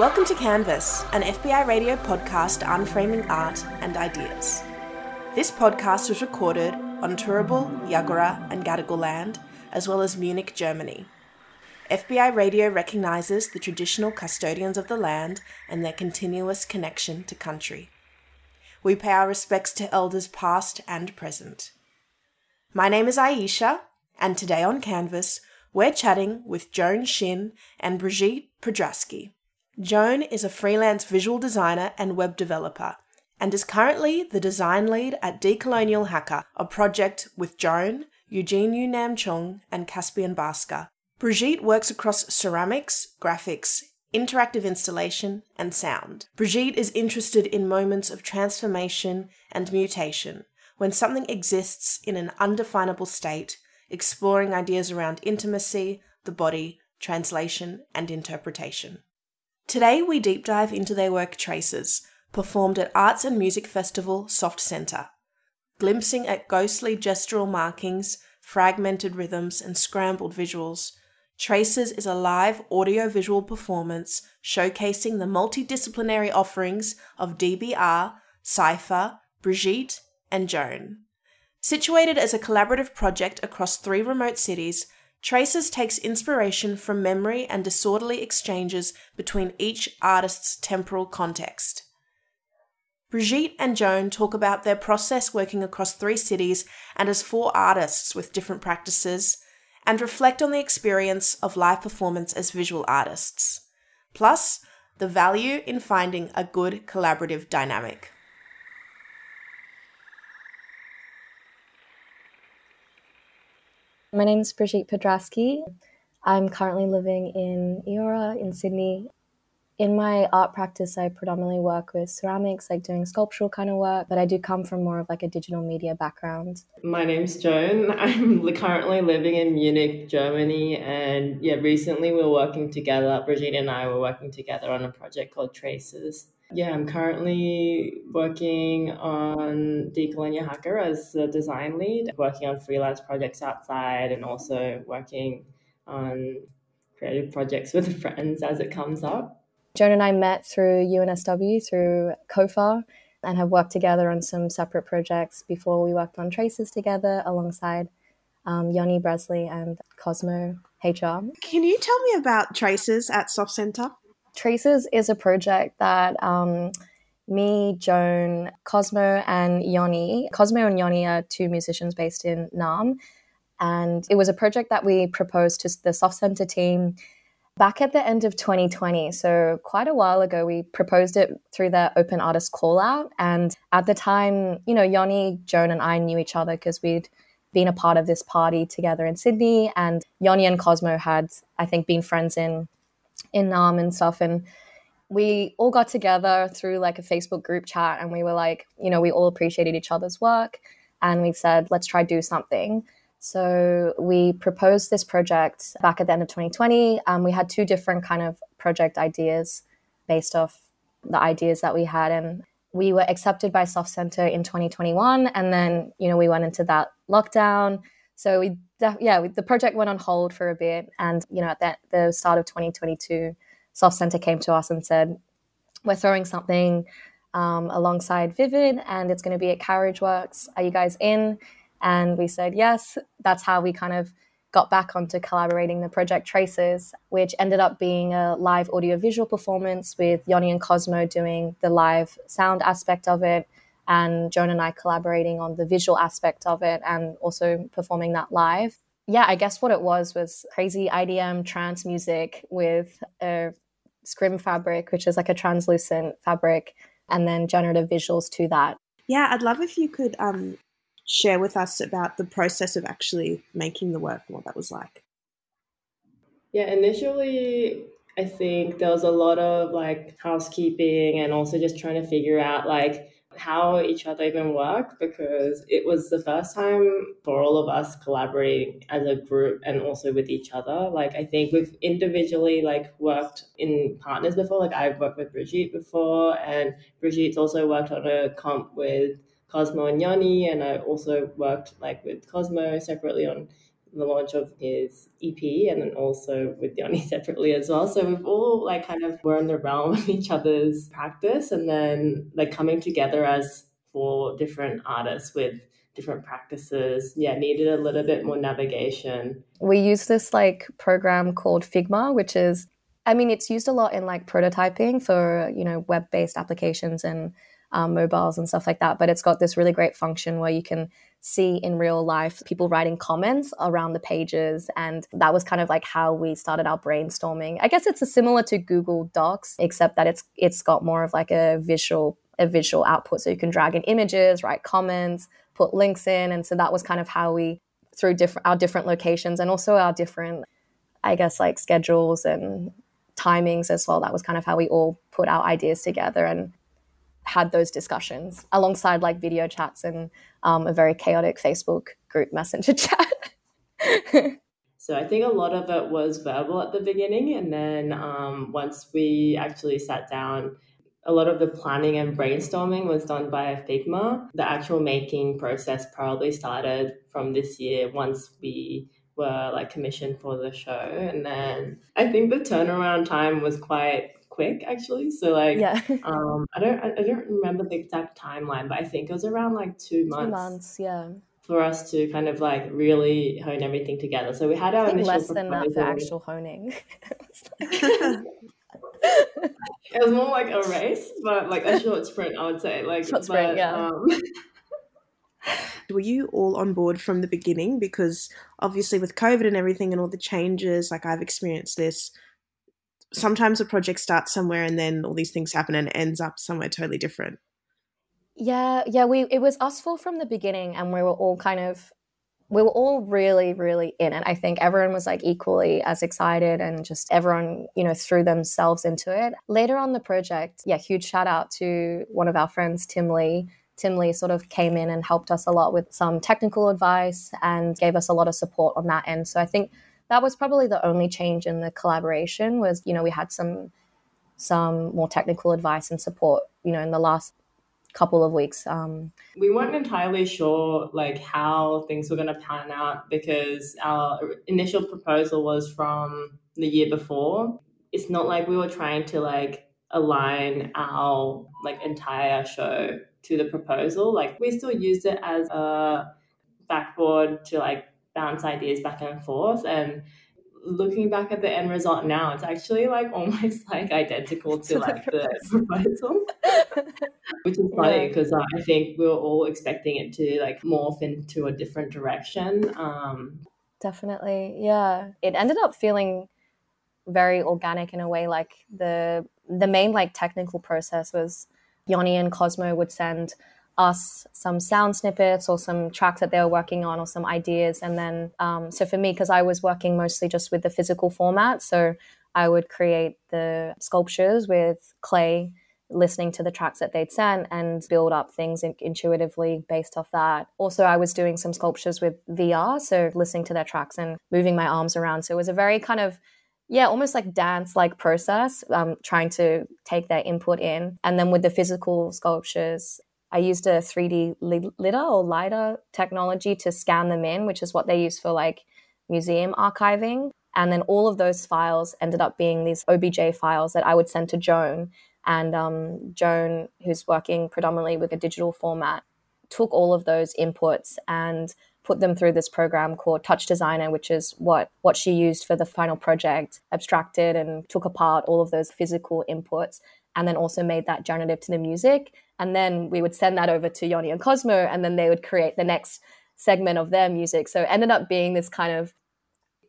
Welcome to Canvas, an FBI radio podcast unframing art and ideas. This podcast was recorded on Turrbal, Yagara, and Gadigal land, as well as Munich, Germany. FBI radio recognises the traditional custodians of the land and their continuous connection to country. We pay our respects to elders past and present. My name is Aisha, and today on Canvas, we're chatting with Joan Shin and Brigitte Podrasky. Joan is a freelance visual designer and web developer, and is currently the design lead at Decolonial Hacker, a project with Joan, Eugene Yu Nam Chong, and Caspian Baska. Brigitte works across ceramics, graphics, interactive installation, and sound. Brigitte is interested in moments of transformation and mutation, when something exists in an undefinable state, exploring ideas around intimacy, the body, translation, and interpretation. Today, we deep dive into their work Traces, performed at Arts and Music Festival Soft Centre. Glimpsing at ghostly gestural markings, fragmented rhythms, and scrambled visuals, Traces is a live audio-visual performance showcasing the multidisciplinary offerings of DBR, Cypher, Brigitte, and Joan. Situated as a collaborative project across three remote cities, Traces takes inspiration from memory and disorderly exchanges between each artist's temporal context. Brigitte and Joan talk about their process working across three cities and as four artists with different practices, and reflect on the experience of live performance as visual artists, plus the value in finding a good collaborative dynamic. My name is Brigitte Podrasky. I'm currently living in Eora in Sydney. In my art practice, I predominantly work with ceramics, like doing sculptural kind of work, but I do come from more of like a digital media background. My name's Joan. I'm currently living in Munich, Germany, and yeah, recently we were working together. Brigitte and I were working together on a project called Traces. Yeah, I'm currently working on Decolonial Hacker as the design lead, working on freelance projects outside and also working on creative projects with friends as it comes up. Joan and I met through UNSW, through COFA, and have worked together on some separate projects before we worked on Traces together alongside um, Yoni Bresley and Cosmo HR. Can you tell me about Traces at Soft Centre? Traces is a project that um, me, Joan, Cosmo, and Yoni. Cosmo and Yoni are two musicians based in Naarm. And it was a project that we proposed to the Soft Centre team back at the end of 2020. So, quite a while ago, we proposed it through the open artist call out. And at the time, you know, Yoni, Joan, and I knew each other because we'd been a part of this party together in Sydney. And Yoni and Cosmo had, I think, been friends in in Naarm and stuff. And we all got together through like a Facebook group chat and we were like, you know, we all appreciated each other's work and we said, let's try do something. So we proposed this project back at the end of 2020. Um, we had two different kind of project ideas based off the ideas that we had. And we were accepted by Soft Centre in 2021. And then, you know, we went into that lockdown. So we yeah, the project went on hold for a bit. And, you know, at the, the start of 2022, Soft Centre came to us and said, we're throwing something um, alongside Vivid and it's going to be at Carriage Works. Are you guys in? And we said yes. That's how we kind of got back onto collaborating the project Traces, which ended up being a live audiovisual performance with Yoni and Cosmo doing the live sound aspect of it and Joan and I collaborating on the visual aspect of it and also performing that live. Yeah, I guess what it was was crazy IDM trance music with a scrim fabric, which is like a translucent fabric, and then generative visuals to that. Yeah, I'd love if you could um, share with us about the process of actually making the work and what that was like. Yeah, initially, I think there was a lot of like housekeeping and also just trying to figure out like how each other even work because it was the first time for all of us collaborating as a group and also with each other. Like I think we've individually like worked in partners before. Like I've worked with Brigitte before and Brigitte's also worked on a comp with Cosmo and Yanni and I also worked like with Cosmo separately on the launch of his EP and then also with Yoni separately as well. So we've all like kind of were in the realm of each other's practice and then like coming together as four different artists with different practices. Yeah, needed a little bit more navigation. We use this like program called Figma, which is I mean, it's used a lot in like prototyping for, you know, web-based applications and um, mobiles and stuff like that. But it's got this really great function where you can see in real life people writing comments around the pages. And that was kind of like how we started our brainstorming. I guess it's similar to Google Docs, except that it's it's got more of like a visual a visual output. So you can drag in images, write comments, put links in. And so that was kind of how we through different our different locations and also our different I guess like schedules and timings as well. That was kind of how we all put our ideas together and had those discussions alongside like video chats and um, a very chaotic Facebook group messenger chat. so I think a lot of it was verbal at the beginning, and then um, once we actually sat down, a lot of the planning and brainstorming was done by Figma. The actual making process probably started from this year once we were like commissioned for the show, and then I think the turnaround time was quite quick actually. So like, yeah. um, I don't I don't remember the exact timeline, but I think it was around like two months. Two months, yeah. For us to kind of like really hone everything together. So we had our initial less than that for actual honing. it was more like a race, but like a short sprint, I would say. Like short sprint, but, yeah. Um, were you all on board from the beginning? Because obviously, with COVID and everything and all the changes, like I've experienced this sometimes a project starts somewhere and then all these things happen and it ends up somewhere totally different. Yeah, yeah, we it was us four from the beginning and we were all kind of we were all really really in it. I think everyone was like equally as excited and just everyone, you know, threw themselves into it. Later on the project, yeah, huge shout out to one of our friends Tim Lee. Tim Lee sort of came in and helped us a lot with some technical advice and gave us a lot of support on that end. So I think that was probably the only change in the collaboration was you know we had some some more technical advice and support you know in the last couple of weeks um, we weren't entirely sure like how things were going to pan out because our initial proposal was from the year before. It's not like we were trying to like align our like entire show to the proposal. Like we still used it as a backboard to like bounce ideas back and forth and looking back at the end result now it's actually like almost like identical to like the proposal. Which is funny because yeah. i think we were all expecting it to like morph into a different direction um definitely yeah. It ended up feeling very organic in a way like the the main like technical process was yoni and cosmo would send us some sound snippets or some tracks that they were working on or some ideas. And then, um, so for me, because I was working mostly just with the physical format, so I would create the sculptures with clay, listening to the tracks that they'd sent and build up things in- intuitively based off that. Also, I was doing some sculptures with VR, so listening to their tracks and moving my arms around. So it was a very kind of yeah, almost like dance like process, um, trying to take their input in. And then with the physical sculptures, I used a 3D lidar or LiDAR technology to scan them in, which is what they use for like museum archiving. And then all of those files ended up being these OBJ files that I would send to Joan. And um, Joan, who's working predominantly with a digital format, took all of those inputs and put them through this program called Touch Designer, which is what, what she used for the final project, abstracted and took apart all of those physical inputs, and then also made that generative to the music and then we would send that over to Yoni and Cosmo, and then they would create the next segment of their music. So it ended up being this kind of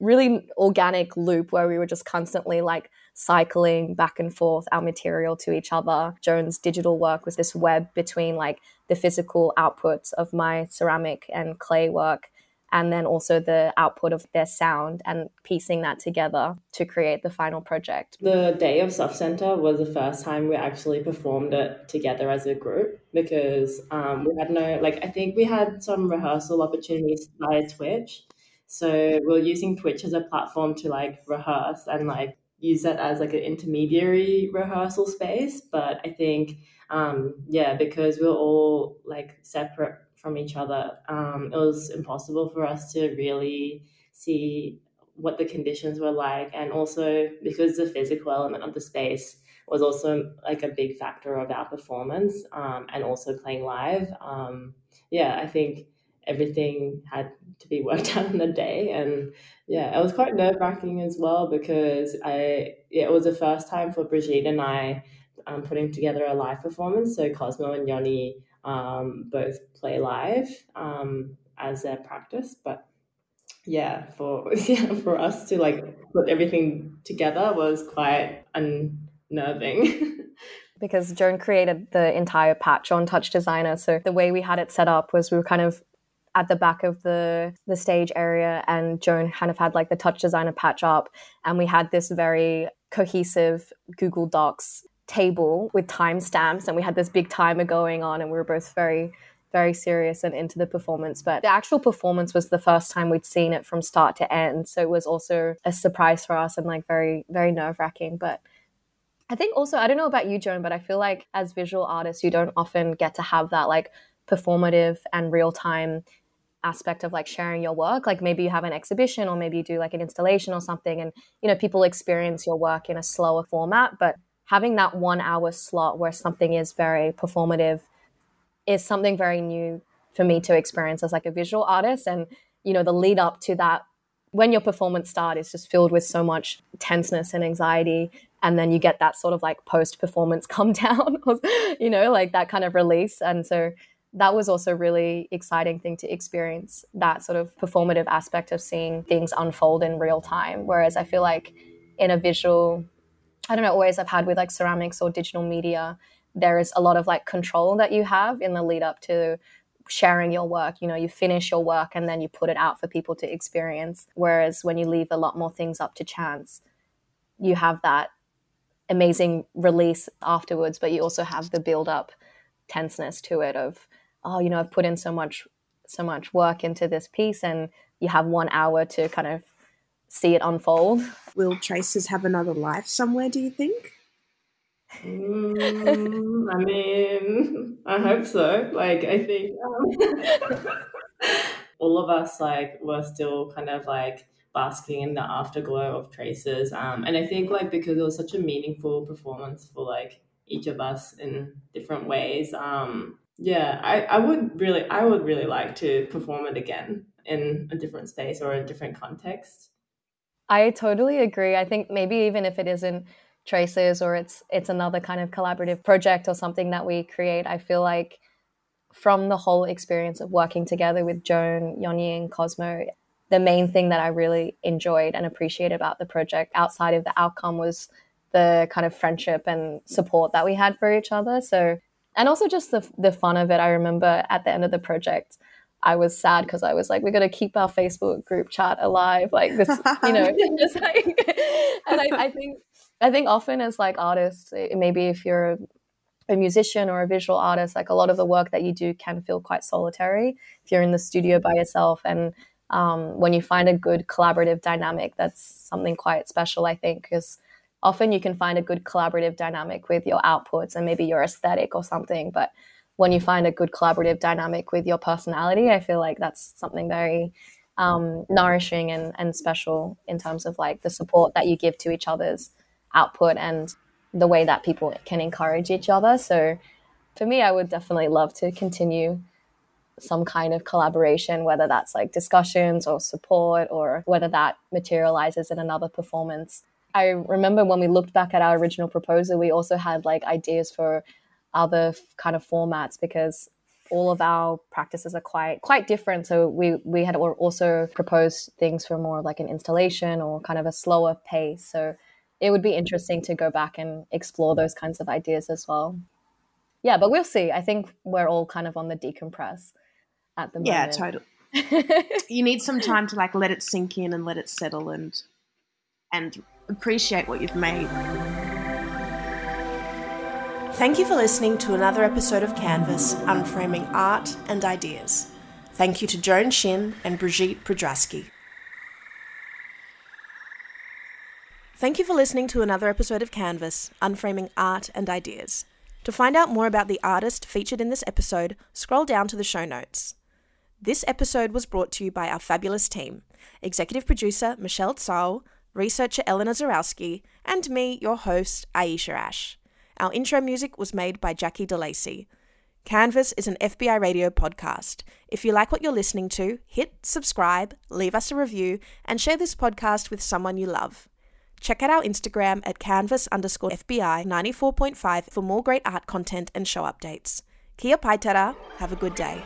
really organic loop where we were just constantly like cycling back and forth our material to each other. Joan's digital work was this web between like the physical outputs of my ceramic and clay work and then also the output of their sound and piecing that together to create the final project. The day of Soft Center was the first time we actually performed it together as a group because um, we had no, like, I think we had some rehearsal opportunities via Twitch. So we are using Twitch as a platform to like rehearse and like use that as like an intermediary rehearsal space. But I think, um, yeah, because we're all like separate from each other, um, it was impossible for us to really see what the conditions were like. And also because the physical element of the space was also like a big factor of our performance um, and also playing live um, yeah i think everything had to be worked out in the day. And yeah it was quite nerve-wracking as well because i it was the first time for brigitte and i um, putting together a live performance. So cosmo and yoni um, both play live um, as their practice but yeah for yeah for us to like put everything together was quite unnerving because Joan created the entire patch on Touch Designer. So the way we had it set up was we were kind of at the back of the the stage area and Joan kind of had like the touch designer patch up and we had this very cohesive Google Docs table with timestamps and we had this big timer going on and we were both very very serious and into the performance but the actual performance was the first time we'd seen it from start to end so it was also a surprise for us and like very very nerve-wracking but I think also I don't know about you Joan but I feel like as visual artists you don't often get to have that like performative and real time aspect of like sharing your work like maybe you have an exhibition or maybe you do like an installation or something and you know people experience your work in a slower format but having that one hour slot where something is very performative is something very new for me to experience as like a visual artist. And you know the lead up to that when your performance start is just filled with so much tenseness and anxiety. And then you get that sort of like post performance come down you know like that kind of release. And so that was also really exciting thing to experience that sort of performative aspect of seeing things unfold in real time. Whereas i feel like in a visual i don't know always i've had with like ceramics or digital media there is a lot of like control that you have in the lead up to sharing your work. You know you finish your work and then you put it out for people to experience whereas when you leave a lot more things up to chance you have that amazing release afterwards but you also have the build up tenseness to it of oh, you know, I've put in so much so much work into this piece and you have one hour to kind of see it unfold. Will Traces have another life somewhere, do you think? Mm, I mean, I hope so. Like, I think um, all of us like were still kind of like basking in the afterglow of Traces, um, and I think like because it was such a meaningful performance for like each of us in different ways. Um, yeah, I, I would really I would really like to perform it again in a different space or a different context. I totally agree. I think maybe even if it isn't traces or it's it's another kind of collaborative project or something that we create, I feel like from the whole experience of working together with Joan, Yoni, and Cosmo, the main thing that I really enjoyed and appreciated about the project outside of the outcome was the kind of friendship and support that we had for each other. So and also just the the fun of it. I remember at the end of the project, I was sad because I was like, we got to keep our Facebook group chat alive, like this, you know, just like. and I, I, think I think often as like artists, maybe if you're a, a musician or a visual artist, like a lot of the work that you do can feel quite solitary if you're in the studio by yourself. And um, when you find a good collaborative dynamic, that's something quite special, I think, because often you can find a good collaborative dynamic with your outputs and maybe your aesthetic or something but when you find a good collaborative dynamic with your personality i feel like that's something very um, nourishing and, and special in terms of like the support that you give to each other's output and the way that people can encourage each other. So for me i would definitely love to continue some kind of collaboration whether that's like discussions or support or whether that materializes in another performance. I remember when we looked back at our original proposal, we also had like ideas for other kind of formats because all of our practices are quite quite different. So we we had also proposed things for more like an installation or kind of a slower pace. So it would be interesting to go back and explore those kinds of ideas as well. Yeah, but we'll see. I think we're all kind of on the decompress at the moment. Yeah, totally. you need some time to like let it sink in and let it settle and and appreciate what you've made. Thank you for listening to another episode of Canvas, Unframing Art and Ideas. Thank you to Joan Shin and Brigitte Podrasky. Thank you for listening to another episode of Canvas, Unframing Art and Ideas. To find out more about the artist featured in this episode, scroll down to the show notes. This episode was brought to you by our fabulous team executive producer Michelle Tsao, researcher Eleanor Zarowski, and me, your host, Aisha Ash. Our intro music was made by Jackie DeLacy. Canvas is an FBI radio podcast. If you like what you're listening to, hit subscribe, leave us a review, and share this podcast with someone you love. Check out our Instagram at canvas underscore FBI 94.5 for more great art content and show updates. Kia Paitera, have a good day.